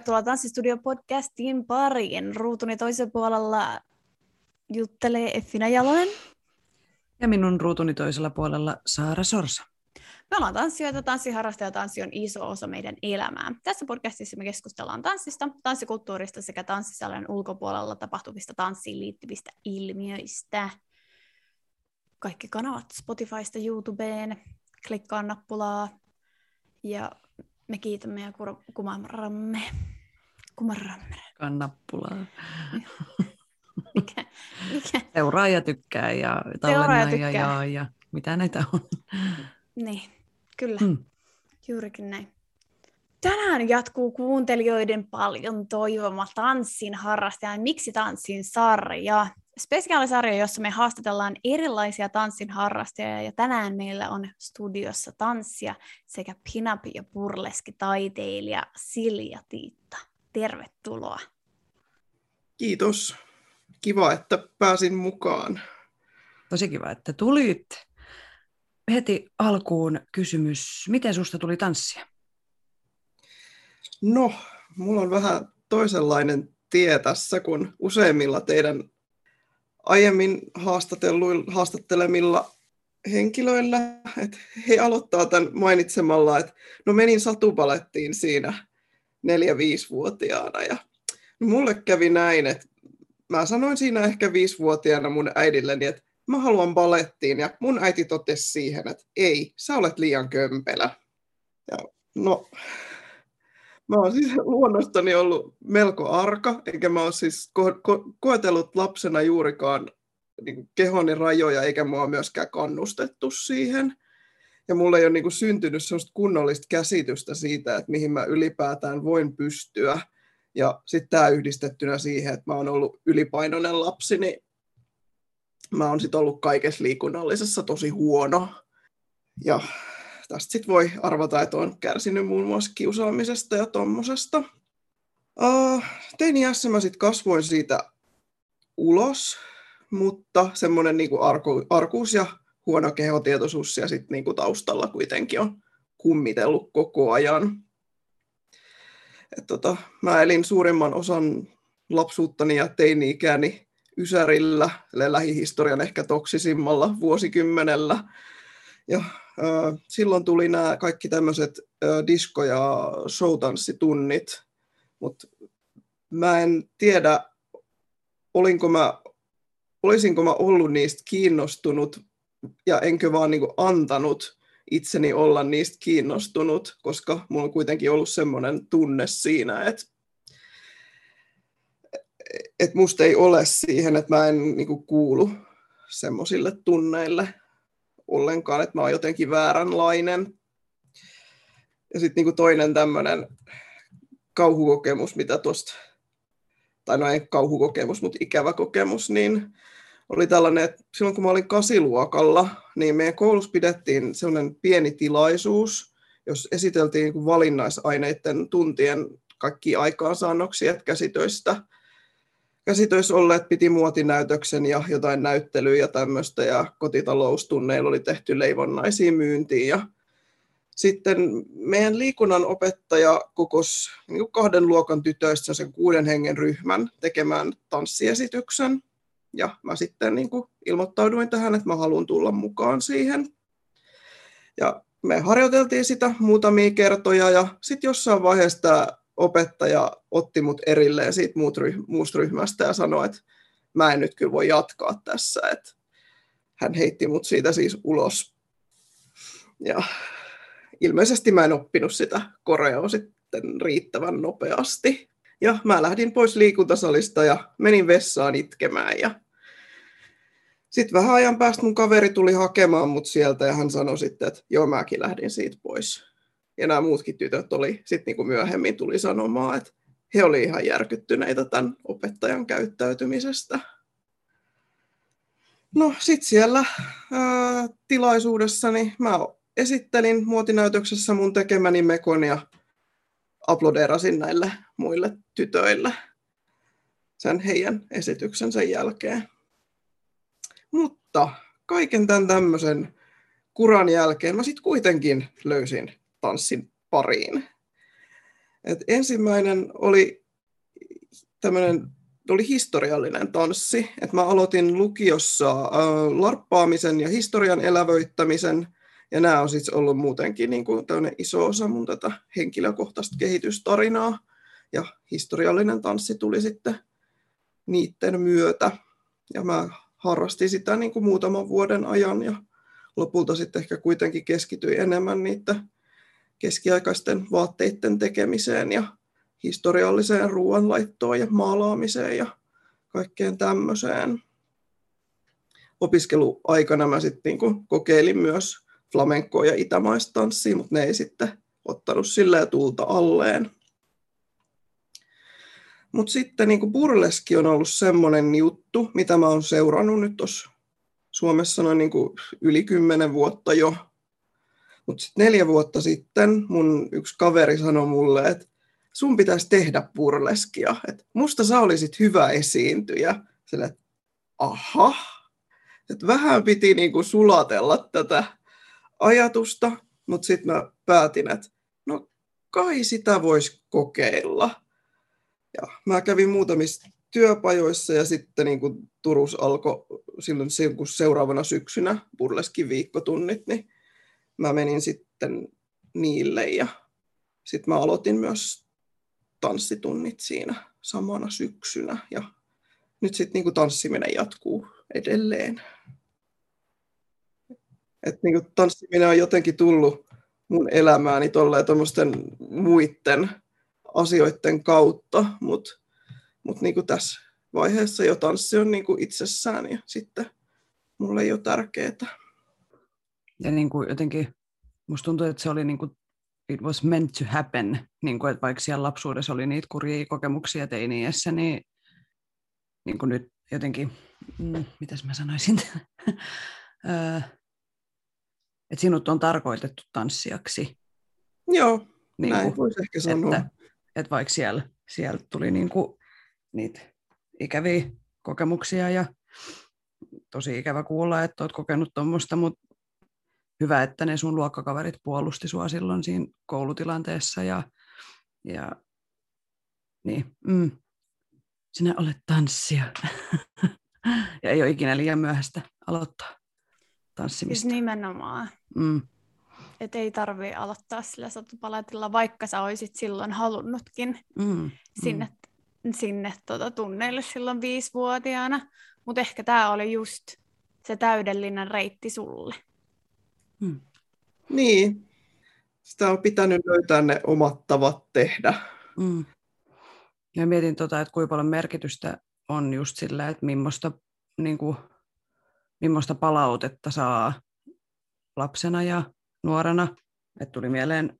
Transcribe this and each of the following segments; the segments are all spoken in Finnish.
tervetuloa Tanssistudio-podcastin pariin. Ruutuni toisella puolella juttelee Effina Jalonen. Ja minun ruutuni toisella puolella Saara Sorsa. Me ollaan tanssijoita, tanssiharrastajia ja tanssi on iso osa meidän elämää. Tässä podcastissa me keskustellaan tanssista, tanssikulttuurista sekä tanssisalien ulkopuolella tapahtuvista tanssiin liittyvistä ilmiöistä. Kaikki kanavat Spotifysta YouTubeen, klikkaa nappulaa ja me kiitämme ja kur- kumarramme. Kumarramme. Kannappulaa. Mikä? Mikä? Seuraa ja tykkää ja Seuraa ja ja, ja mitä näitä on. Niin, kyllä. Hmm. Juurikin näin. Tänään jatkuu kuuntelijoiden paljon toivoma tanssin harrastaja. Miksi tanssin sarja? Spesiaalisarja, jossa me haastatellaan erilaisia tanssin harrastajia ja tänään meillä on studiossa tanssia sekä pinup ja burleski taiteilija Silja Tiitta. Tervetuloa. Kiitos. Kiva, että pääsin mukaan. Tosi kiva, että tulit. Heti alkuun kysymys, miten susta tuli tanssia? No, mulla on vähän toisenlainen tie tässä kuin useimmilla teidän aiemmin haastattelemilla henkilöillä. Et he aloittaa tämän mainitsemalla, että no menin satupalettiin siinä neljä-viisivuotiaana. Ja mulle kävi näin, että mä sanoin siinä ehkä viisivuotiaana mun äidilleni, että mä haluan balettiin. Ja mun äiti totesi siihen, että ei, sä olet liian kömpelä. Ja no, Mä oon siis luonnostani ollut melko arka, eikä mä oon siis ko- ko- koetellut lapsena juurikaan niin kehoni rajoja, eikä mua myöskään kannustettu siihen. Ja mulla ei ole niin kuin syntynyt sellaista kunnollista käsitystä siitä, että mihin mä ylipäätään voin pystyä. Ja sitten tämä yhdistettynä siihen, että mä oon ollut ylipainoinen lapsi, niin mä oon sitten ollut kaikessa liikunnallisessa tosi huono. Ja tästä sitten voi arvata, että on kärsinyt muun muassa kiusaamisesta ja tommosesta. Uh, teiniässä mä sitten kasvoin siitä ulos, mutta semmoinen niinku arku, arkuus ja huono kehotietoisuus ja sitten niinku taustalla kuitenkin on kummitellut koko ajan. Et tota, mä elin suurimman osan lapsuuttani ja teini-ikäni Ysärillä, eli lähihistorian ehkä toksisimmalla vuosikymmenellä. Ja silloin tuli nämä kaikki tämmöiset disko- ja showtanssitunnit, mutta mä en tiedä, olinko mä, olisinko mä ollut niistä kiinnostunut ja enkö vaan niin antanut itseni olla niistä kiinnostunut, koska mulla on kuitenkin ollut semmoinen tunne siinä, että että musta ei ole siihen, että mä en niin kuin, kuulu semmoisille tunneille ollenkaan, että mä oon jotenkin vääränlainen. Ja sitten niinku toinen tämmöinen kauhukokemus, mitä tuosta, tai no ei kauhukokemus, mutta ikävä kokemus, niin oli tällainen, että silloin kun mä olin kasiluokalla, niin meidän koulussa pidettiin sellainen pieni tilaisuus, jos esiteltiin niin valinnaisaineiden tuntien kaikki aikaansaannoksia käsitöistä käsitöissä olleet piti muotinäytöksen ja jotain näyttelyä ja tämmöistä, ja kotitaloustunneilla oli tehty leivonnaisiin myyntiin. Ja sitten meidän liikunnan opettaja kokos niin kahden luokan tytöistä sen kuuden hengen ryhmän tekemään tanssiesityksen. Ja mä sitten niin kuin ilmoittauduin tähän, että mä haluan tulla mukaan siihen. Ja me harjoiteltiin sitä muutamia kertoja ja sitten jossain vaiheessa tämä opettaja otti mut erilleen siitä muut ryh- muusta ryhmästä ja sanoi, että mä en nyt kyllä voi jatkaa tässä. Että hän heitti mut siitä siis ulos. Ja ilmeisesti mä en oppinut sitä koreoa sitten riittävän nopeasti. Ja mä lähdin pois liikuntasalista ja menin vessaan itkemään. Ja sitten vähän ajan päästä mun kaveri tuli hakemaan mut sieltä ja hän sanoi sitten, että joo mäkin lähdin siitä pois. ja nämä muutkin tytöt oli sitten niin kuin myöhemmin tuli sanomaan, että he olivat ihan järkyttyneitä tämän opettajan käyttäytymisestä. No sitten siellä ää, tilaisuudessani mä esittelin muotinäytöksessä mun tekemäni mekon ja uploaderasin näille muille tytöille sen heidän esityksensä jälkeen. Mutta kaiken tämän tämmöisen kuran jälkeen mä sitten kuitenkin löysin tanssin pariin. Et ensimmäinen oli tämmöinen oli historiallinen tanssi. Et mä aloitin lukiossa äh, larppaamisen ja historian elävöittämisen, ja nämä on siis ollut muutenkin niin kuin iso osa mun tätä henkilökohtaista kehitystarinaa, ja historiallinen tanssi tuli sitten niiden myötä. Ja mä harrastin sitä niin kuin muutaman vuoden ajan, ja lopulta sitten ehkä kuitenkin keskityin enemmän niiden keskiaikaisten vaatteiden tekemiseen ja historialliseen ruoanlaittoon ja maalaamiseen ja kaikkeen tämmöiseen. Opiskeluaikana mä sitten niinku kokeilin myös flamenkoa ja itämaistanssia, mutta ne ei sitten ottanut silleen tulta alleen. Mutta sitten niin burleski on ollut semmoinen juttu, mitä mä oon seurannut nyt tuossa Suomessa noin niin yli kymmenen vuotta jo. Mutta sitten neljä vuotta sitten mun yksi kaveri sanoi mulle, että sun pitäisi tehdä burleskia. Et musta sä olisit hyvä esiintyjä. Sille, että aha. Et vähän piti niinku sulatella tätä ajatusta, mutta sitten mä päätin, että no kai sitä voisi kokeilla. Ja mä kävin muutamissa työpajoissa ja sitten niin kuin Turus alkoi silloin seuraavana syksynä burleskin viikkotunnit, niin mä menin sitten niille ja sitten mä aloitin myös tanssitunnit siinä samana syksynä ja nyt sitten niinku tanssiminen jatkuu edelleen. Et niinku tanssiminen on jotenkin tullut mun elämääni tuommoisten muiden asioiden kautta, mutta mut niinku tässä vaiheessa jo tanssi on niinku itsessään ja sitten mulle ole tärkeää. Ja niinku jotenkin musta tuntuu, että se oli niinku it was meant to happen, niin kuin, että vaikka siellä lapsuudessa oli niitä kurjia kokemuksia teiniässä, niin, niin kuin nyt jotenkin, mm, mitäs mä sanoisin, että sinut on tarkoitettu tanssijaksi. Joo, niin näin kuin, voisi ehkä sanoa. Että, että vaikka siellä, siellä tuli niin kuin niitä ikäviä kokemuksia ja tosi ikävä kuulla, että olet kokenut tuommoista, mutta hyvä, että ne sun luokkakaverit puolusti sua silloin siinä koulutilanteessa ja, ja niin, mm, sinä olet tanssia. ja ei ole ikinä liian myöhäistä aloittaa tanssimista. Siis nimenomaan. Mm. Että ei tarvitse aloittaa sillä satupaletilla, vaikka sä olisit silloin halunnutkin mm. sinne, mm. sinne tota, tunneille silloin viisivuotiaana. Mutta ehkä tämä oli just se täydellinen reitti sulle. Hmm. Niin. Sitä on pitänyt löytää ne omat tavat tehdä. Hmm. Ja mietin, tota, että kuinka paljon merkitystä on just sillä, että millaista, niin kuin, millaista palautetta saa lapsena ja nuorena. Et tuli mieleen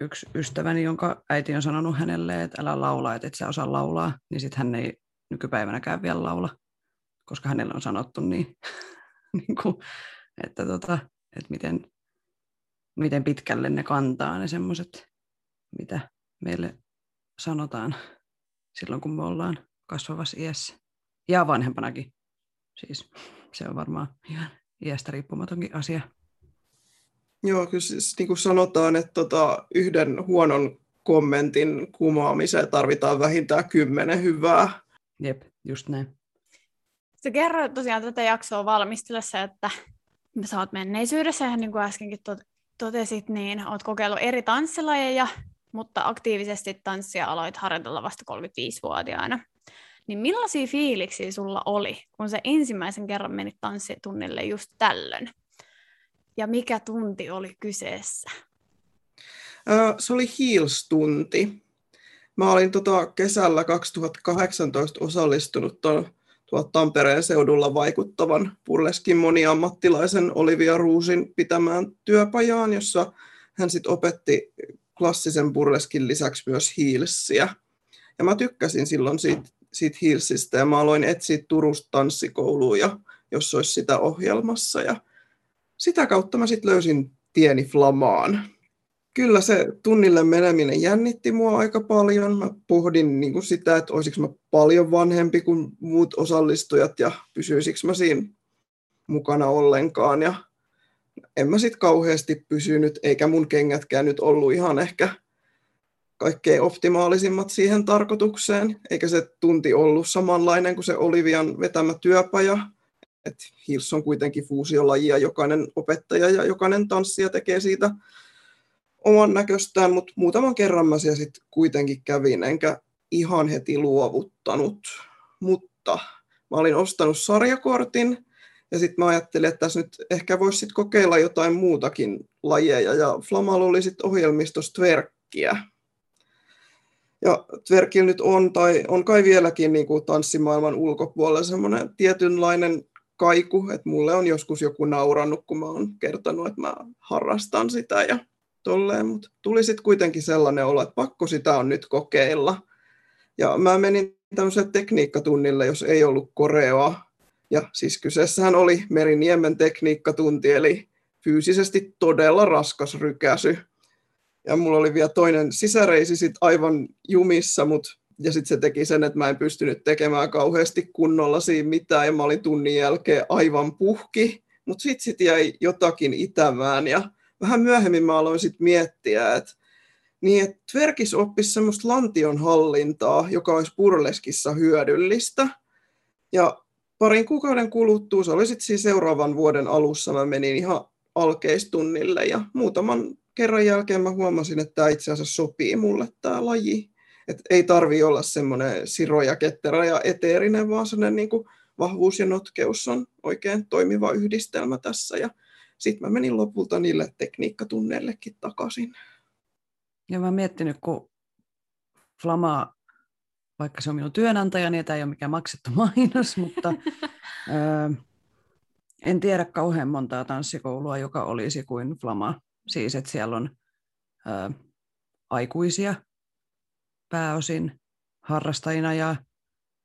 yksi ystäväni, jonka äiti on sanonut hänelle, että älä laula, että et sä osaa laulaa, niin sitten hän ei nykypäivänäkään vielä laula, koska hänelle on sanottu niin, niin kuin, että tota, että miten, miten pitkälle ne kantaa ne semmoiset, mitä meille sanotaan silloin, kun me ollaan kasvavassa iässä. Ja vanhempanakin. Siis se on varmaan ihan iästä riippumatonkin asia. Joo, kyllä siis niin kuin sanotaan, että tota, yhden huonon kommentin kumoamiseen tarvitaan vähintään kymmenen hyvää. Jep, just näin. Sä kerroit tosiaan tätä jaksoa valmistellessa, että sä oot menneisyydessä, ihan niin kuin äskenkin totesit, niin oot kokeillut eri tanssilajeja, mutta aktiivisesti tanssia aloit harjoitella vasta 35-vuotiaana. Niin millaisia fiiliksiä sulla oli, kun se ensimmäisen kerran menit tanssitunnille just tällöin? Ja mikä tunti oli kyseessä? Se oli Heels-tunti. Mä olin tota kesällä 2018 osallistunut tuot Tampereen seudulla vaikuttavan burleskin moniammattilaisen Olivia Ruusin pitämään työpajaan, jossa hän sitten opetti klassisen burleskin lisäksi myös hiilsiä. Ja mä tykkäsin silloin siitä, siitä hiilsistä ja mä aloin etsiä Turusta tanssikouluun, ja, jos olisi sitä ohjelmassa. Ja sitä kautta mä sitten löysin tieni Flamaan. Kyllä se tunnille meneminen jännitti mua aika paljon. Mä pohdin niin kuin sitä, että olisiko mä paljon vanhempi kuin muut osallistujat ja pysyisikö mä siinä mukana ollenkaan. Ja en mä sitten kauheasti pysynyt, eikä mun kengätkään nyt ollut ihan ehkä kaikkein optimaalisimmat siihen tarkoitukseen, eikä se tunti ollut samanlainen kuin se Olivian vetämä työpaja. Et Hills on kuitenkin fuusiolaji ja jokainen opettaja ja jokainen tanssija tekee siitä oman näköstään, mutta muutaman kerran mä siellä sitten kuitenkin kävin, enkä ihan heti luovuttanut. Mutta mä olin ostanut sarjakortin, ja sitten mä ajattelin, että tässä nyt ehkä voisi sit kokeilla jotain muutakin lajeja, ja Flamalla oli sitten ohjelmistossa twerkkiä. Ja twerkillä nyt on, tai on kai vieläkin niin kuin tanssimaailman ulkopuolella semmoinen tietynlainen kaiku, että mulle on joskus joku naurannut, kun mä oon kertonut, että mä harrastan sitä ja tolleen, mutta tuli sitten kuitenkin sellainen olo, että pakko sitä on nyt kokeilla. Ja mä menin tämmöiselle tekniikkatunnille, jos ei ollut koreoa. Ja siis kyseessähän oli Meriniemen tekniikkatunti, eli fyysisesti todella raskas rykäsy. Ja mulla oli vielä toinen sisäreisi sit aivan jumissa, mutta ja sitten se teki sen, että mä en pystynyt tekemään kauheasti kunnolla siinä mitään, ja mä olin tunnin jälkeen aivan puhki, mutta sitten sit jäi jotakin itämään, ja vähän myöhemmin mä aloin sitten miettiä, että niin, että Tverkis oppisi semmoista lantion hallintaa, joka olisi purleskissa hyödyllistä. Ja parin kuukauden kuluttua, se oli sitten siis seuraavan vuoden alussa, mä menin ihan alkeistunnille ja muutaman kerran jälkeen mä huomasin, että tämä itse asiassa sopii mulle tämä laji. Et ei tarvi olla semmoinen siro ja ketterä ja eteerinen, vaan semmoinen niin vahvuus ja notkeus on oikein toimiva yhdistelmä tässä. Ja sitten mä menin lopulta niille tekniikkatunneillekin takaisin. Ja mä oon miettinyt, kun Flama, vaikka se on minun työnantajani ja tämä ei ole mikään maksettu mainos, mutta ö, en tiedä kauhean montaa tanssikoulua, joka olisi kuin Flama. Siis, että siellä on ö, aikuisia pääosin harrastajina ja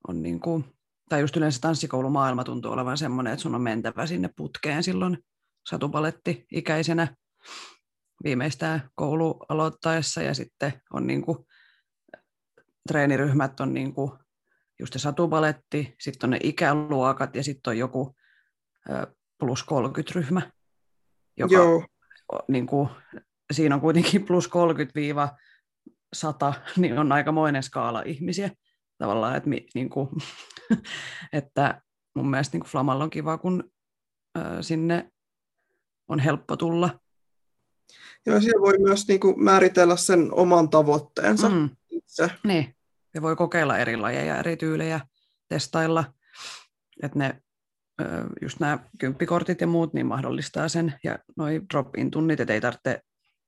on niin kuin, tai just yleensä tanssikoulumaailma tuntuu olevan semmoinen, että sun on mentävä sinne putkeen silloin satupaletti-ikäisenä viimeistään koulu aloittaessa ja sitten on niin kuin, treeniryhmät on niin kuin just se satupaletti, sitten on ne ikäluokat ja sitten on joku plus 30-ryhmä, joka Joo. Niin kuin, siinä on kuitenkin plus 30-100, niin on aikamoinen skaala ihmisiä tavallaan, että, niin kuin, että mun mielestä niin kuin Flamalla on kiva, kun sinne on helppo tulla. Joo, siellä voi myös niin kuin määritellä sen oman tavoitteensa mm. itse. Niin, ja voi kokeilla eri lajeja, eri tyylejä, testailla, että ne just nämä kymppikortit ja muut niin mahdollistaa sen, ja noin drop-in tunnit, että ei tarvitse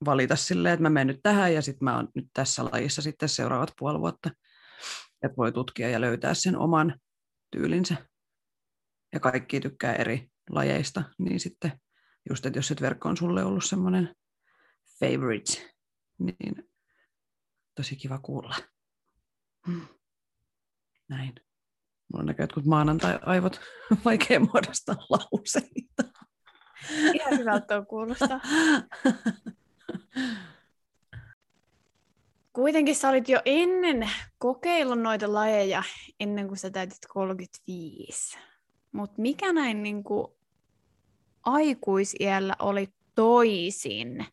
valita silleen, että mä menen nyt tähän ja sitten mä oon nyt tässä lajissa sitten seuraavat puoli vuotta. Että voi tutkia ja löytää sen oman tyylinsä. Ja kaikki tykkää eri lajeista, niin sitten just, että jos se verkko on sulle ollut semmoinen favorite, niin tosi kiva kuulla. Näin. Mulla on näköjään jotkut maanantai-aivot vaikea muodostaa lauseita. Ihan hyvältä tuo kuulostaa. Kuitenkin sä olit jo ennen kokeillut noita lajeja, ennen kuin sä täytit 35. Mutta mikä näin niin kuin aikuisiellä oli toisin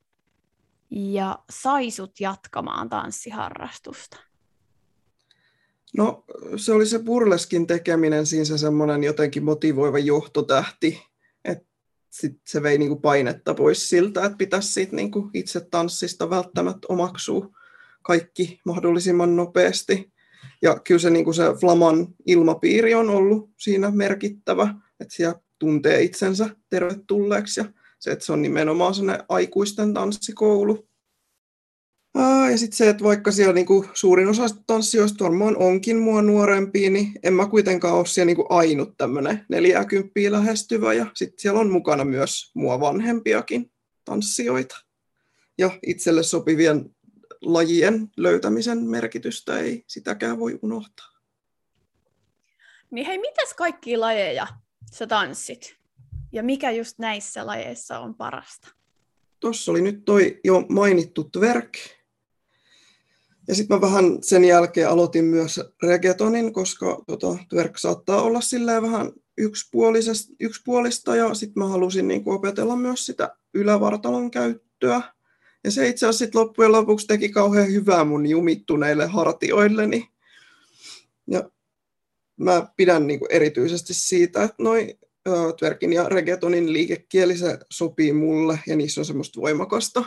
ja saisut jatkamaan tanssiharrastusta? No se oli se burleskin tekeminen siinä se semmoinen jotenkin motivoiva johtotähti, että sit se vei niinku painetta pois siltä, että pitäisi siitä niinku itse tanssista välttämättä omaksua kaikki mahdollisimman nopeasti. Ja kyllä se, niinku se Flaman ilmapiiri on ollut siinä merkittävä, että siellä tuntee itsensä tervetulleeksi ja se, että se on nimenomaan sellainen aikuisten tanssikoulu. Ja sitten se, että vaikka siellä niinku suurin osa tanssijoista varmaan onkin mua nuorempia, niin en mä kuitenkaan ole siellä niinku ainut tämmöinen 40 lähestyvä. Ja sitten siellä on mukana myös mua vanhempiakin tanssijoita. ja itselle sopivien lajien löytämisen merkitystä ei sitäkään voi unohtaa. Niin hei, mitäs kaikki lajeja sä tanssit? Ja mikä just näissä lajeissa on parasta? Tuossa oli nyt toi jo mainittu twerk. Ja sitten mä vähän sen jälkeen aloitin myös reggaetonin, koska tota, twerk saattaa olla silleen vähän yksipuolista ja sitten mä halusin niin kuin opetella myös sitä ylävartalon käyttöä. Ja se itse asiassa sit loppujen lopuksi teki kauhean hyvää mun jumittuneille hartioilleni. Ja mä pidän niin kuin erityisesti siitä, että noin twerkin ja reggaetonin liikekieli se sopii mulle ja niissä on semmoista voimakasta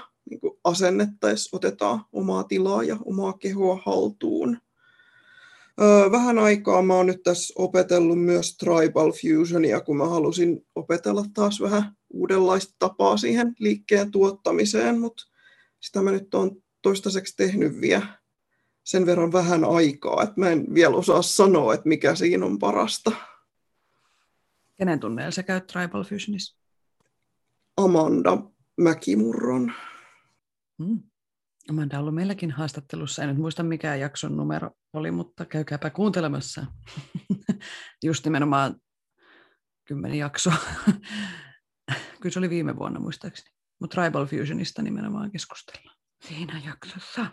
kuin asennetta, jos otetaan omaa tilaa ja omaa kehoa haltuun. Vähän aikaa mä oon nyt tässä opetellut myös Tribal Fusionia, kun mä halusin opetella taas vähän uudenlaista tapaa siihen liikkeen tuottamiseen, mutta sitä mä nyt oon toistaiseksi tehnyt vielä sen verran vähän aikaa, että mä en vielä osaa sanoa, että mikä siinä on parasta. Kenen tunneilla sä käyt Tribal Fusionissa? Amanda Mäkimurron. Hmm. Amanda on ollut meilläkin haastattelussa. En nyt muista mikä jakson numero oli, mutta käykääpä kuuntelemassa. Just nimenomaan kymmenen jaksoa. Kyllä se oli viime vuonna muistaakseni. Mutta Tribal Fusionista nimenomaan keskustellaan siinä jaksossa.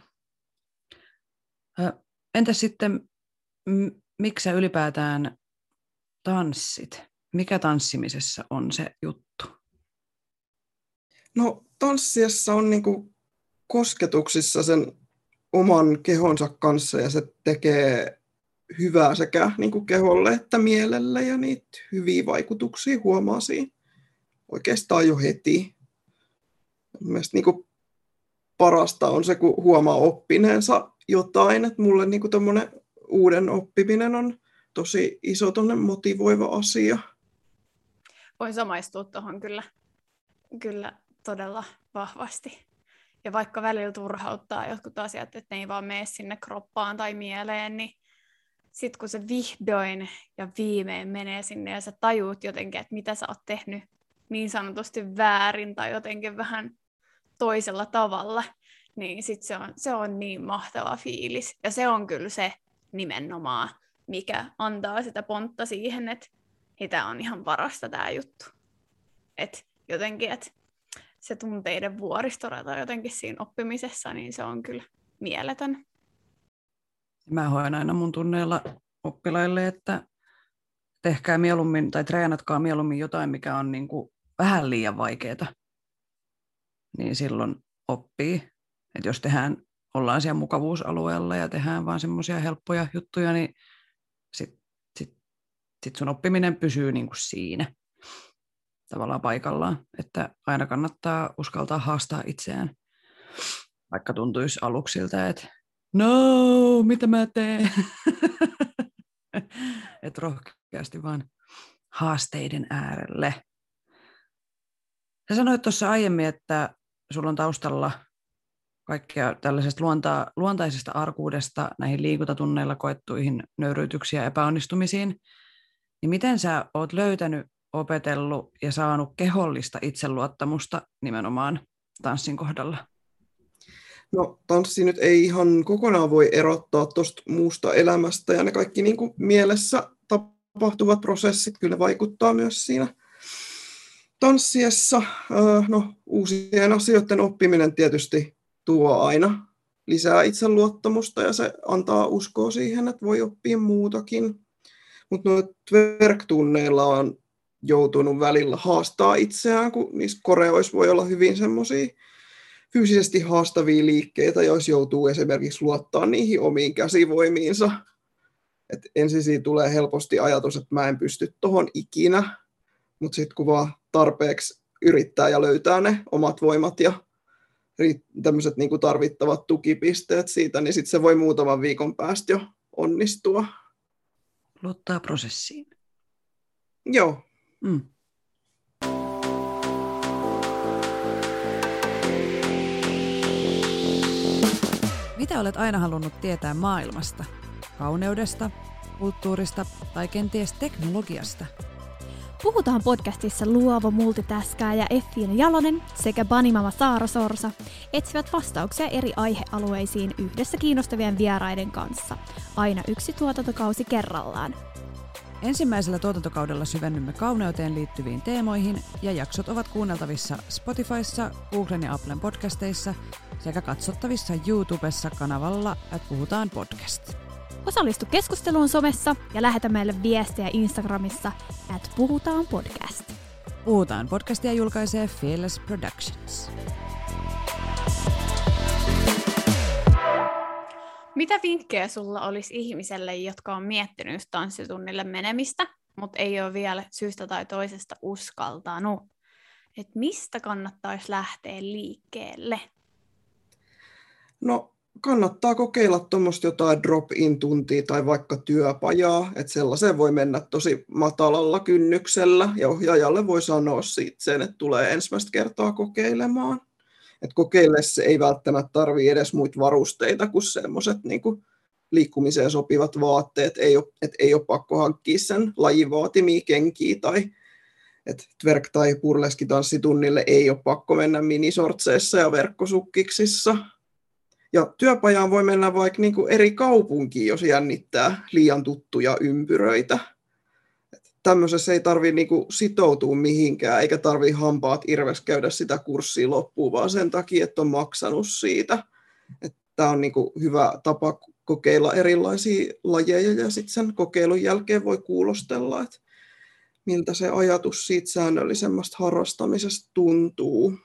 Entä sitten, miksi sä ylipäätään tanssit? Mikä tanssimisessa on se juttu? No tanssiessa on niinku kosketuksissa sen oman kehonsa kanssa ja se tekee hyvää sekä niinku keholle että mielelle ja niitä hyviä vaikutuksia huomaa siinä oikeastaan jo heti. Mielestäni niinku parasta on se, kun huomaa oppineensa jotain, että mulle niinku uuden oppiminen on tosi iso motivoiva asia. Voin samaistua tuohon kyllä, kyllä todella vahvasti. Ja vaikka välillä turhauttaa jotkut asiat, että ne ei vaan mene sinne kroppaan tai mieleen, niin sitten kun se vihdoin ja viimein menee sinne ja sä tajuut jotenkin, että mitä sä oot tehnyt niin sanotusti väärin tai jotenkin vähän toisella tavalla, niin sit se on, se on niin mahtava fiilis. Ja se on kyllä se nimenomaan, mikä antaa sitä pontta siihen, että tämä on ihan parasta tämä juttu. Et jotenkin, että se tunteiden vuoristorata jotenkin siinä oppimisessa, niin se on kyllä mieletön. Mä hoen aina mun tunneilla oppilaille, että tehkää mieluummin tai treenatkaa mieluummin jotain, mikä on niin kuin vähän liian vaikeaa. Niin silloin oppii. Että jos tehdään, ollaan siellä mukavuusalueella ja tehdään vaan semmoisia helppoja juttuja, niin sitten sit, sit sun oppiminen pysyy niin kuin siinä tavallaan paikallaan, että aina kannattaa uskaltaa haastaa itseään, vaikka tuntuisi aluksi siltä, että no, mitä mä teen? että rohkeasti vaan haasteiden äärelle. Sä sanoit tuossa aiemmin, että sulla on taustalla kaikkea tällaisesta luonta, luontaisesta arkuudesta näihin liikuntatunneilla koettuihin nöyryytyksiin ja epäonnistumisiin. Niin miten sä oot löytänyt opetellut ja saanut kehollista itseluottamusta nimenomaan tanssin kohdalla? No tanssi nyt ei ihan kokonaan voi erottaa tuosta muusta elämästä ja ne kaikki niin kuin mielessä tapahtuvat prosessit kyllä vaikuttaa myös siinä tanssiessa. No, uusien asioiden oppiminen tietysti tuo aina lisää itseluottamusta ja se antaa uskoa siihen, että voi oppia muutakin. Mutta twerk-tunneilla on joutunut välillä haastaa itseään, kun niissä koreoissa voi olla hyvin semmoisia fyysisesti haastavia liikkeitä, jos joutuu esimerkiksi luottaa niihin omiin käsivoimiinsa. Et ensin siitä tulee helposti ajatus, että mä en pysty tohon ikinä, mutta sitten kun vaan tarpeeksi yrittää ja löytää ne omat voimat ja tämmöiset niin tarvittavat tukipisteet siitä, niin sitten se voi muutaman viikon päästä jo onnistua. Luottaa prosessiin. Joo, Mm. Mitä olet aina halunnut tietää maailmasta? Kauneudesta, kulttuurista tai kenties teknologiasta? Puhutaan podcastissa luova multitaskaaja Effiin Jalonen sekä Banimama Saara Sorsa etsivät vastauksia eri aihealueisiin yhdessä kiinnostavien vieraiden kanssa. Aina yksi tuotantokausi kerrallaan. Ensimmäisellä tuotantokaudella syvennymme kauneuteen liittyviin teemoihin ja jaksot ovat kuunneltavissa Spotifyssa, Googlen ja Applen podcasteissa sekä katsottavissa YouTubessa kanavalla, että puhutaan podcast. Osallistu keskusteluun somessa ja lähetä meille viestejä Instagramissa, että puhutaan podcast. Puhutaan podcastia julkaisee Fearless Productions. Mitä vinkkejä sulla olisi ihmiselle, jotka on miettinyt tanssitunnille menemistä, mutta ei ole vielä syystä tai toisesta uskaltanut? Et mistä kannattaisi lähteä liikkeelle? No kannattaa kokeilla tuommoista jotain drop-in tuntia tai vaikka työpajaa, että sellaiseen voi mennä tosi matalalla kynnyksellä ja ohjaajalle voi sanoa siitä sen, että tulee ensimmäistä kertaa kokeilemaan. Että kokeillessa ei välttämättä tarvitse edes muita varusteita kuin semmoiset niin liikkumiseen sopivat vaatteet, ei ole, että ei ole pakko hankkia sen lajin vaatimia kenkiä tai että twerk- tai burleskitanssitunnille ei ole pakko mennä minisortseissa ja verkkosukkiksissa, ja työpajaan voi mennä vaikka niin eri kaupunkiin, jos jännittää liian tuttuja ympyröitä. Tämmöisessä ei tarvitse niin sitoutua mihinkään, eikä tarvitse hampaat irves käydä sitä kurssia loppuun, vaan sen takia, että on maksanut siitä. Tämä on niin kuin hyvä tapa kokeilla erilaisia lajeja ja sitten sen kokeilun jälkeen voi kuulostella, että miltä se ajatus siitä säännöllisemmästä harrastamisesta tuntuu.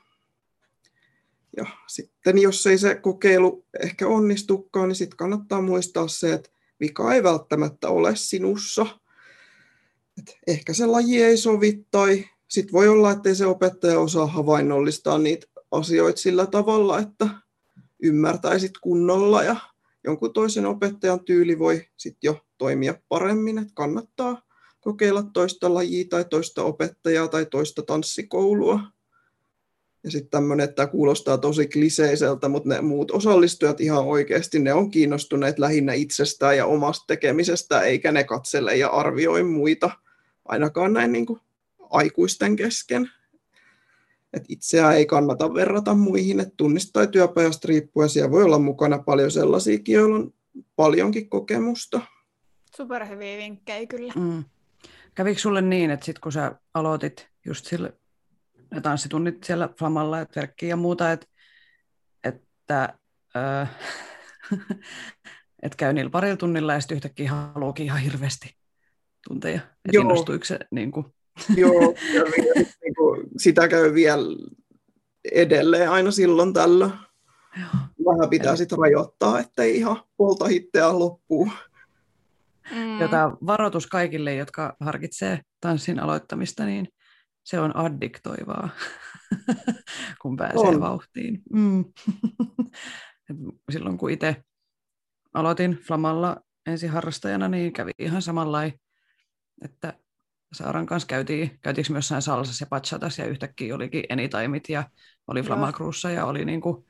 Ja sitten jos ei se kokeilu ehkä onnistukaan, niin sitten kannattaa muistaa se, että vika ei välttämättä ole sinussa. Et ehkä se laji ei sovi tai sitten voi olla, että se opettaja osaa havainnollistaa niitä asioita sillä tavalla, että ymmärtäisit kunnolla ja jonkun toisen opettajan tyyli voi sitten jo toimia paremmin, että kannattaa kokeilla toista lajia tai toista opettajaa tai toista tanssikoulua. Ja sitten tämmöinen, että tämä kuulostaa tosi kliseiseltä, mutta ne muut osallistujat ihan oikeasti, ne on kiinnostuneet lähinnä itsestään ja omasta tekemisestä, eikä ne katsele ja arvioi muita, ainakaan näin niin kuin aikuisten kesken. Et itseään ei kannata verrata muihin, että tunnista tai työpajasta riippuen siellä voi olla mukana paljon sellaisia, joilla on paljonkin kokemusta. Superhyviä vinkkejä kyllä. Mm. Kävikö sulle niin, että sitten kun sä aloitit just sille ne tanssitunnit siellä Flamalla ja verkkiä ja muuta, että, että äh, et käy niillä parilla tunnilla ja sitten yhtäkkiä haluukin ihan hirveästi tunteja. Että innostuiko se niin kuin... Joo, ja niin kuin, sitä käy vielä edelleen aina silloin tällä. Vähän pitää sitten rajoittaa, ettei ihan polta hitteä loppuun. Mm. Jota varoitus kaikille, jotka harkitsee tanssin aloittamista, niin se on addiktoivaa, kun pääsee on. vauhtiin. Mm. Silloin kun itse aloitin Flamalla ensiharrastajana, niin kävi ihan samanlainen, että Saaran kanssa käytiin, käytiinkö myös jossain salsassa ja pachatas ja yhtäkkiä olikin anytimeit ja oli Flamakruussa ja oli niin kuin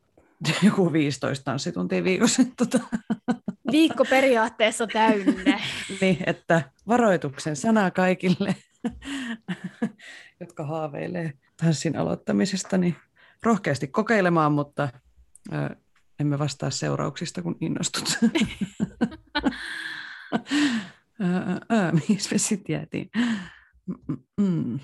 joku 15 tanssituntia viikossa. Tota. Viikko periaatteessa täynnä. niin, että varoituksen sana kaikille. jotka haaveilee tanssin aloittamisesta, niin rohkeasti kokeilemaan, mutta ö, emme vastaa seurauksista, kun innostut. Mihin me sitten jäätiin? Mm-mm.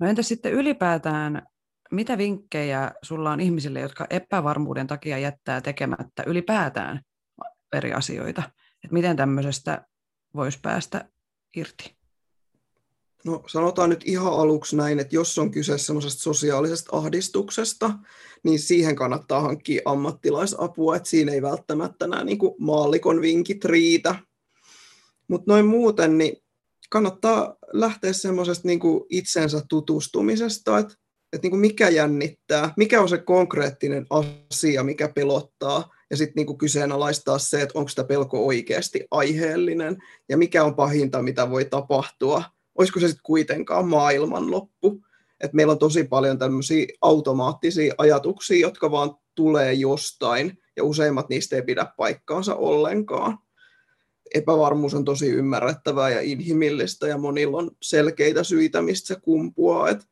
No entä sitten ylipäätään, mitä vinkkejä sulla on ihmisille, jotka epävarmuuden takia jättää tekemättä ylipäätään eri asioita? Et miten tämmöisestä voisi päästä irti? No sanotaan nyt ihan aluksi näin, että jos on kyse semmoisesta sosiaalisesta ahdistuksesta, niin siihen kannattaa hankkia ammattilaisapua, että siinä ei välttämättä nämä niin kuin maallikon vinkit riitä. Mutta noin muuten, niin kannattaa lähteä semmoisesta niin kuin itsensä tutustumisesta, että, että niin kuin mikä jännittää, mikä on se konkreettinen asia, mikä pelottaa, ja sitten niin kyseenalaistaa se, että onko sitä pelko oikeasti aiheellinen, ja mikä on pahinta, mitä voi tapahtua, olisiko se sitten kuitenkaan maailmanloppu. Et meillä on tosi paljon tämmöisiä automaattisia ajatuksia, jotka vaan tulee jostain, ja useimmat niistä ei pidä paikkaansa ollenkaan. epävarmuus on tosi ymmärrettävää ja inhimillistä ja monilla on selkeitä syitä, mistä se kumpuaa. Että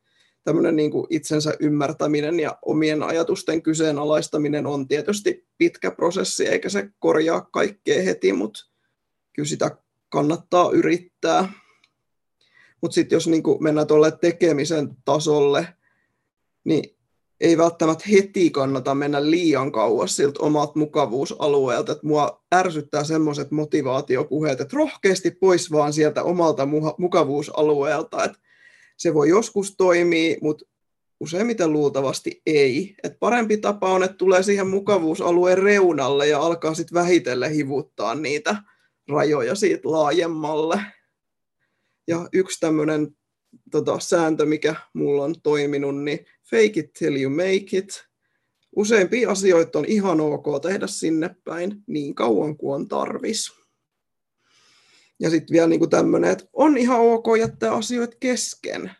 tämmöinen niin kuin itsensä ymmärtäminen ja omien ajatusten kyseenalaistaminen on tietysti pitkä prosessi, eikä se korjaa kaikkea heti, mutta kyllä sitä kannattaa yrittää. Mutta sitten jos niin mennään tuolle tekemisen tasolle, niin ei välttämättä heti kannata mennä liian kauas siltä omat mukavuusalueelta. Että mua ärsyttää semmoiset motivaatiopuheet, että rohkeasti pois vaan sieltä omalta mukavuusalueelta. Että se voi joskus toimia, mutta useimmiten luultavasti ei. Et parempi tapa on, että tulee siihen mukavuusalueen reunalle ja alkaa sitten vähitellen hivuttaa niitä rajoja siitä laajemmalle. Ja yksi tämmöinen tota, sääntö, mikä mulla on toiminut, niin fake it till you make it. Useimpia asioita on ihan ok tehdä sinne päin niin kauan kuin on tarvis. Ja sitten vielä niinku tämmöinen, että on ihan ok jättää asioita kesken.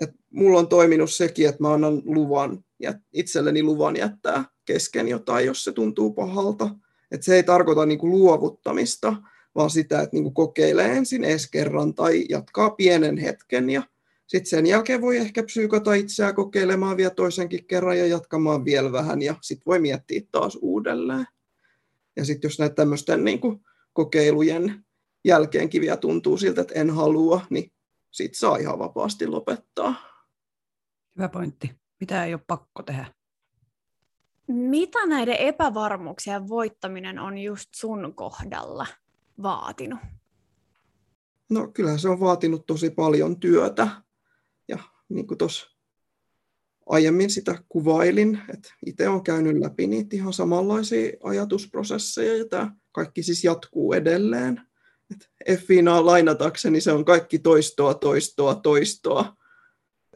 Et mulla on toiminut sekin, että mä annan luvan, itselleni luvan jättää kesken jotain, jos se tuntuu pahalta. Et se ei tarkoita niinku luovuttamista, vaan sitä, että niinku kokeilee ensin edes kerran tai jatkaa pienen hetken ja sitten sen jälkeen voi ehkä psyykata itseä kokeilemaan vielä toisenkin kerran ja jatkamaan vielä vähän ja sitten voi miettiä taas uudelleen. Ja sitten jos näitä tämmöisten niin kokeilujen jälkeenkin vielä tuntuu siltä, että en halua, niin sitten saa ihan vapaasti lopettaa. Hyvä pointti. Mitä ei ole pakko tehdä? Mitä näiden epävarmuuksien voittaminen on just sun kohdalla vaatinut? No kyllähän se on vaatinut tosi paljon työtä ja niin kuin tuossa aiemmin sitä kuvailin, että itse olen käynyt läpi niitä ihan samanlaisia ajatusprosesseja, ja tämä kaikki siis jatkuu edelleen. Effinaa lainatakseni se on kaikki toistoa, toistoa, toistoa.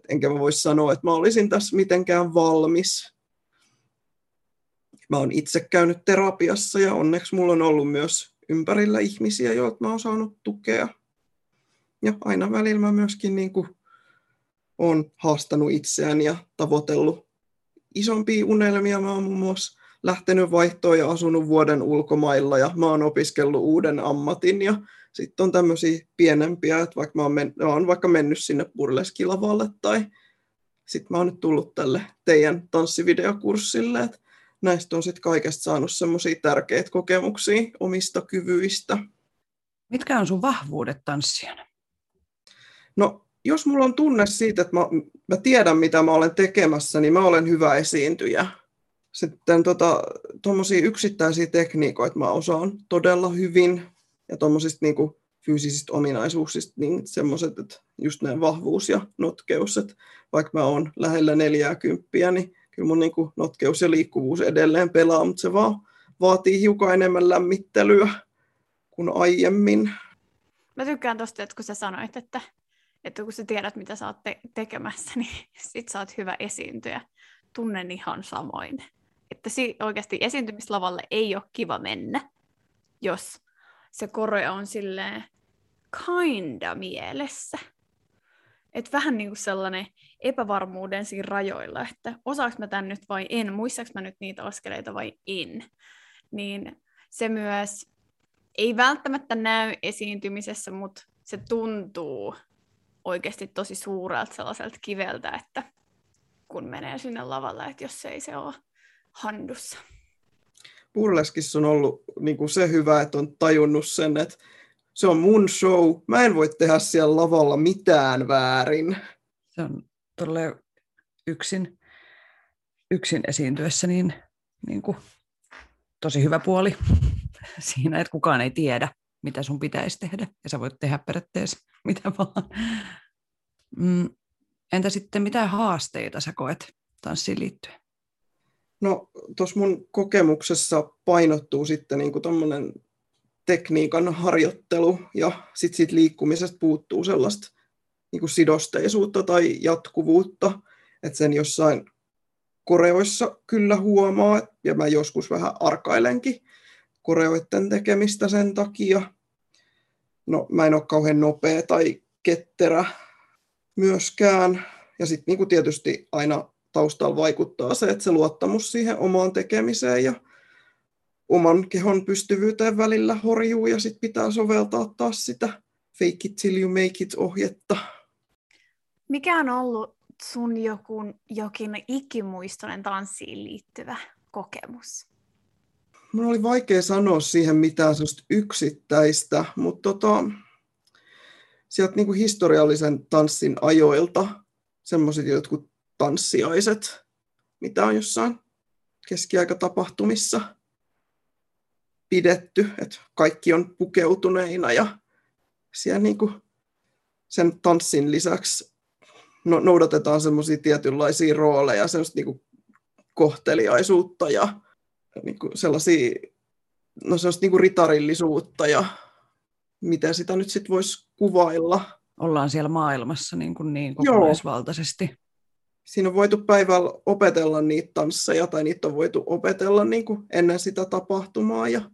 Enkä mä voisi sanoa, että mä olisin tässä mitenkään valmis. Mä oon itse käynyt terapiassa ja onneksi mulla on ollut myös ympärillä ihmisiä, joilta mä oon saanut tukea. Ja aina välillä mä myöskin niin kuin olen haastanut itseään ja tavoitellut isompia unelmia. Mä oon muun muassa lähtenyt vaihtoon ja asunut vuoden ulkomailla ja mä oon opiskellut uuden ammatin ja sitten on tämmöisiä pienempiä, että vaikka mä oon, men- oon vaikka mennyt sinne burleskilavalle tai sitten mä oon nyt tullut tälle teidän tanssivideokurssille, että näistä on sitten kaikesta saanut semmoisia tärkeitä kokemuksia omista kyvyistä. Mitkä on sun vahvuudet tanssijana? No jos mulla on tunne siitä, että mä, mä tiedän, mitä mä olen tekemässä, niin mä olen hyvä esiintyjä. Sitten tuommoisia tota, yksittäisiä tekniikoita mä osaan todella hyvin, ja tuommoisista niinku fyysisistä ominaisuuksista, niin semmoiset, että just näin vahvuus ja notkeus, että vaikka mä oon lähellä 40, niin kyllä mun niinku notkeus ja liikkuvuus edelleen pelaa, mutta se vaan vaatii hiukan enemmän lämmittelyä kuin aiemmin. Mä tykkään tosta, että kun sä sanoit, että että kun sä tiedät, mitä sä oot te- tekemässä, niin sit sä oot hyvä esiintyjä. Tunnen ihan samoin. Että si- oikeasti esiintymislavalle ei ole kiva mennä, jos se kore on silleen kinda mielessä. Et vähän niin kuin sellainen epävarmuuden siinä rajoilla, että osaaks mä tän nyt vai en, muistaaks mä nyt niitä askeleita vai en. Niin se myös ei välttämättä näy esiintymisessä, mutta se tuntuu oikeasti tosi suurelta sellaiselta kiveltä, että kun menee sinne lavalle, että jos ei se ole handussa. Burleskissa on ollut niin kuin se hyvä, että on tajunnut sen, että se on mun show. Mä en voi tehdä siellä lavalla mitään väärin. Se on todella yksin, yksin esiintyessä niin, niin kuin, tosi hyvä puoli siinä, että kukaan ei tiedä, mitä sun pitäisi tehdä, ja sä voit tehdä periaatteessa mitä vaan. Mm, entä sitten mitä haasteita sä koet tanssiin liittyen? No tuossa mun kokemuksessa painottuu sitten niin tekniikan harjoittelu ja sitten siitä liikkumisesta puuttuu sellaista niin kuin sidosteisuutta tai jatkuvuutta, että sen jossain koreoissa kyllä huomaa, ja mä joskus vähän arkailenkin koreoiden tekemistä sen takia, no mä en ole kauhean nopea tai ketterä myöskään. Ja sitten niin tietysti aina taustalla vaikuttaa se, että se luottamus siihen omaan tekemiseen ja oman kehon pystyvyyteen välillä horjuu ja sitten pitää soveltaa taas sitä fake it till you make it ohjetta. Mikä on ollut sun joku, jokin ikimuistoinen tanssiin liittyvä kokemus? Mun oli vaikea sanoa siihen mitään yksittäistä, mutta tota, sieltä niin kuin historiallisen tanssin ajoilta semmoiset jotkut tanssiaiset, mitä on jossain keskiaikatapahtumissa pidetty, että kaikki on pukeutuneina ja siellä niin kuin sen tanssin lisäksi no, noudatetaan semmoisia tietynlaisia rooleja, semmoista niin kuin kohteliaisuutta ja niin kuin sellaisia, no sellaista niin kuin ritarillisuutta ja miten sitä nyt sitten voisi kuvailla. Ollaan siellä maailmassa niin, kuin niin kokonaisvaltaisesti. Joo. Siinä on voitu päivällä opetella niitä tansseja tai niitä on voitu opetella niin kuin ennen sitä tapahtumaa ja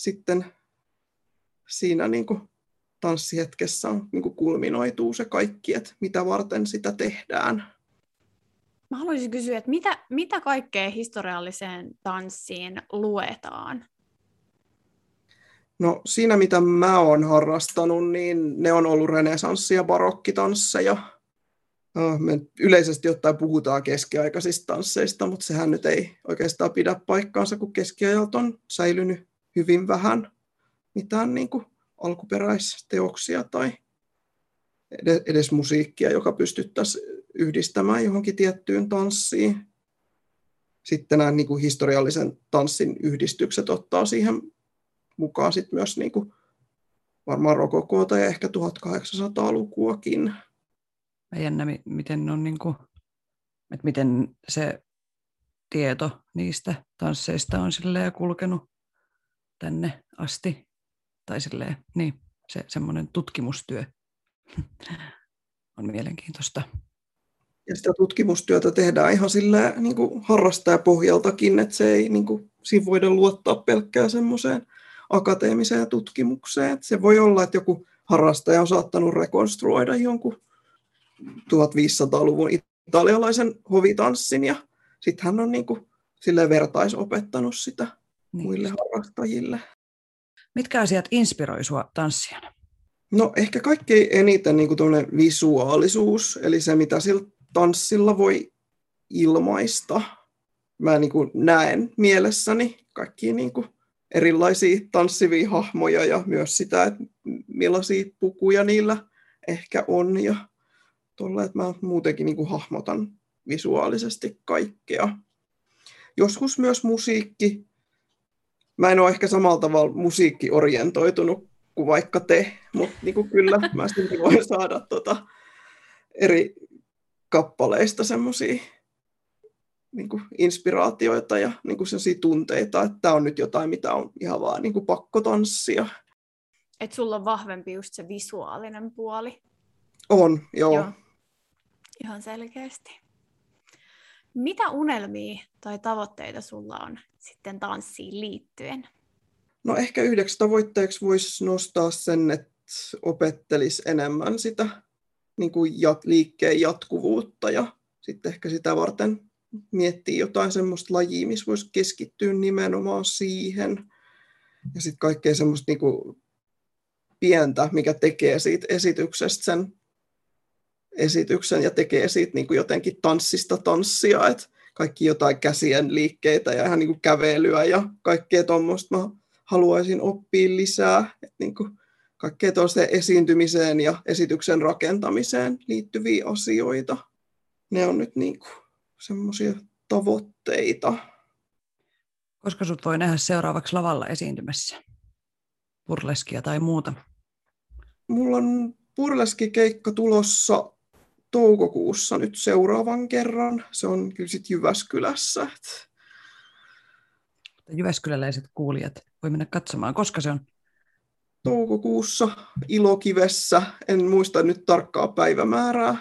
sitten siinä niin kuin tanssihetkessä on, niin kuin kulminoituu se kaikki, että mitä varten sitä tehdään. Mä haluaisin kysyä, että mitä, mitä kaikkea historialliseen tanssiin luetaan? No siinä, mitä mä oon harrastanut, niin ne on ollut renesanssi- ja barokkitansseja. Me yleisesti ottaen puhutaan keskiaikaisista tansseista, mutta sehän nyt ei oikeastaan pidä paikkaansa, kun keskiajalta on säilynyt hyvin vähän mitään niin kuin alkuperäisteoksia tai edes musiikkia, joka pystyttäisiin yhdistämään johonkin tiettyyn tanssiin. Sitten nämä niin kuin historiallisen tanssin yhdistykset ottaa siihen mukaan sit myös niin kuin varmaan rokokoota ja ehkä 1800-lukuakin. Jännä, miten, on niin kuin, että miten se tieto niistä tansseista on kulkenut tänne asti. Tai silleen, niin, se semmoinen tutkimustyö on mielenkiintoista. Ja sitä tutkimustyötä tehdään ihan sillä niin kuin harrastajapohjaltakin, että se ei niin kuin, siinä voida luottaa pelkkään semmoiseen akateemiseen tutkimukseen. Että se voi olla, että joku harrastaja on saattanut rekonstruoida jonkun 1500-luvun italialaisen hovitanssin ja sitten hän on niin kuin, vertaisopettanut sitä niin. muille harrastajille. Mitkä asiat inspiroi sinua tanssijana? No ehkä kaikkein eniten niin kuin visuaalisuus, eli se mitä sillä tanssilla voi ilmaista. Mä niin kuin näen mielessäni kaikki niin kuin erilaisia tanssivia hahmoja ja myös sitä, että millaisia pukuja niillä ehkä on. Ja tuolla, että mä muutenkin niin kuin hahmotan visuaalisesti kaikkea. Joskus myös musiikki. Mä en ole ehkä samalla tavalla musiikkiorientoitunut kuin vaikka te, mutta niin kuin kyllä mä sitten voin saada tota eri kappaleista semmoisia niin inspiraatioita ja niin kuin tunteita, että tämä on nyt jotain, mitä on ihan vaan niin kuin pakko tanssia. Että sulla on vahvempi just se visuaalinen puoli. On, joo. joo. Ihan selkeästi. Mitä unelmia tai tavoitteita sulla on sitten tanssiin liittyen? No ehkä yhdeksi tavoitteeksi voisi nostaa sen, että opettelisi enemmän sitä niin kuin jat, liikkeen jatkuvuutta ja sitten ehkä sitä varten miettii jotain semmoista lajia, missä voisi keskittyä nimenomaan siihen. Ja sitten kaikkea semmoista niin kuin pientä, mikä tekee siitä esityksestä sen esityksen ja tekee siitä niin kuin jotenkin tanssista tanssia, että kaikki jotain käsien liikkeitä ja ihan niin kuin kävelyä ja kaikkea tuommoista mä haluaisin oppia lisää. Että niin kuin kaikkea tuollaiseen esiintymiseen ja esityksen rakentamiseen liittyviä asioita. Ne on nyt niin semmoisia tavoitteita. Koska sut voi nähdä seuraavaksi lavalla esiintymässä? Burleskia tai muuta? Mulla on burleskikeikka tulossa toukokuussa nyt seuraavan kerran. Se on kyllä sitten Jyväskylässä. Jyväskyläläiset kuulijat voi mennä katsomaan, koska se on? toukokuussa Ilokivessä, en muista nyt tarkkaa päivämäärää.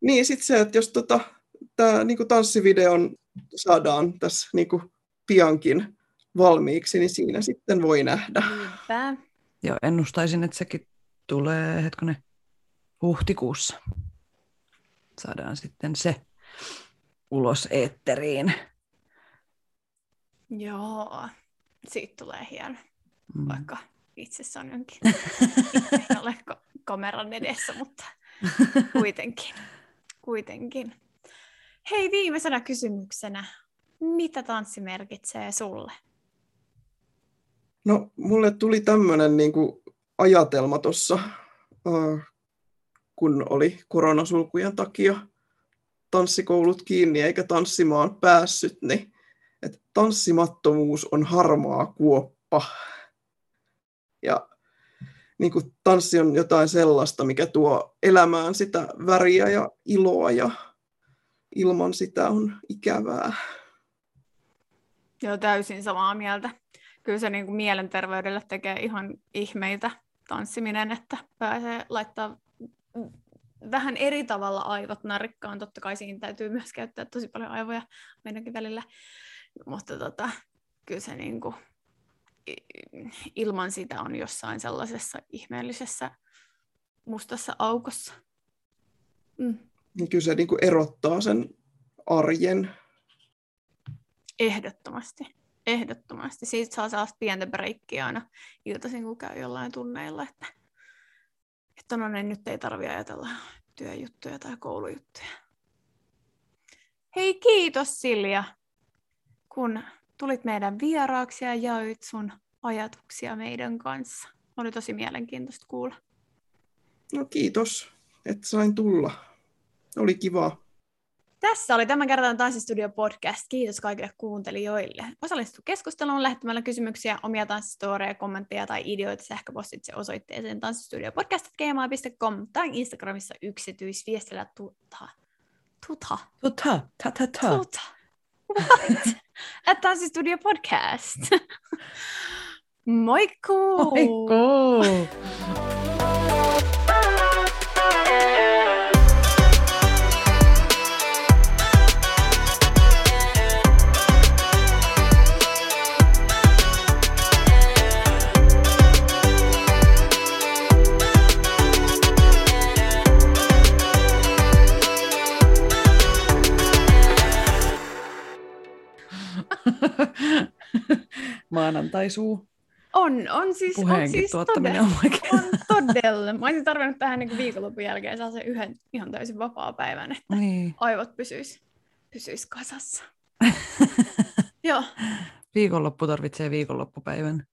Niin, sitten se, että jos tota, tämä niinku tanssivideon saadaan tässä niinku piankin valmiiksi, niin siinä sitten voi nähdä. Niinpä. Joo, ennustaisin, että sekin tulee hetkonen huhtikuussa. Saadaan sitten se ulos eetteriin. Joo, siitä tulee hieno, Mm. vaikka itse on jonkin. Ei ole ko- kameran edessä, mutta kuitenkin. kuitenkin. Hei, viimeisenä kysymyksenä. Mitä tanssi merkitsee sulle? No, mulle tuli tämmöinen niin ajatelma tuossa, kun oli koronasulkujen takia tanssikoulut kiinni eikä tanssimaan päässyt, niin että tanssimattomuus on harmaa kuoppa. Ja niin kuin tanssi on jotain sellaista, mikä tuo elämään sitä väriä ja iloa ja ilman sitä on ikävää. Joo, täysin samaa mieltä. Kyllä se niin kuin mielenterveydelle tekee ihan ihmeitä tanssiminen, että pääsee laittaa vähän eri tavalla aivot narikkaan. Totta kai siinä täytyy myös käyttää tosi paljon aivoja meidänkin välillä. Mutta tota, kyllä se niin kuin, ilman sitä on jossain sellaisessa ihmeellisessä mustassa aukossa. Mm. Niin kyllä se niin kuin erottaa sen arjen. Ehdottomasti. Ehdottomasti. Siitä saa sellaista pientä breikkiä aina iltaisin, kun käy jollain tunneilla, että, että no niin, nyt ei tarvitse ajatella työjuttuja tai koulujuttuja. Hei, kiitos Silja, kun tulit meidän vieraaksi ja jaoit sun ajatuksia meidän kanssa. Oli tosi mielenkiintoista kuulla. No kiitos, että sain tulla. Oli kiva. Tässä oli tämän kerran Tanssistudio podcast. Kiitos kaikille kuuntelijoille. Osallistu keskusteluun lähettämällä kysymyksiä, omia tanssistoreja, kommentteja tai ideoita sähköpostitse osoitteeseen tanssistudiopodcast.gmail.com tai Instagramissa yksityisviestillä tuta. Tuta. Tuta. Ta ta ta. Tuta. What? At Tanssistudio podcast. Moikku! Moikku! Maanantaisuu. On, on siis, on siis tuottaminen on On todella. Mä olisin tarvinnut tähän niin viikonlopun jälkeen saa sen yhden ihan täysin vapaa päivän, että niin. aivot pysyis, pysyis kasassa. Joo. Viikonloppu tarvitsee viikonloppupäivän.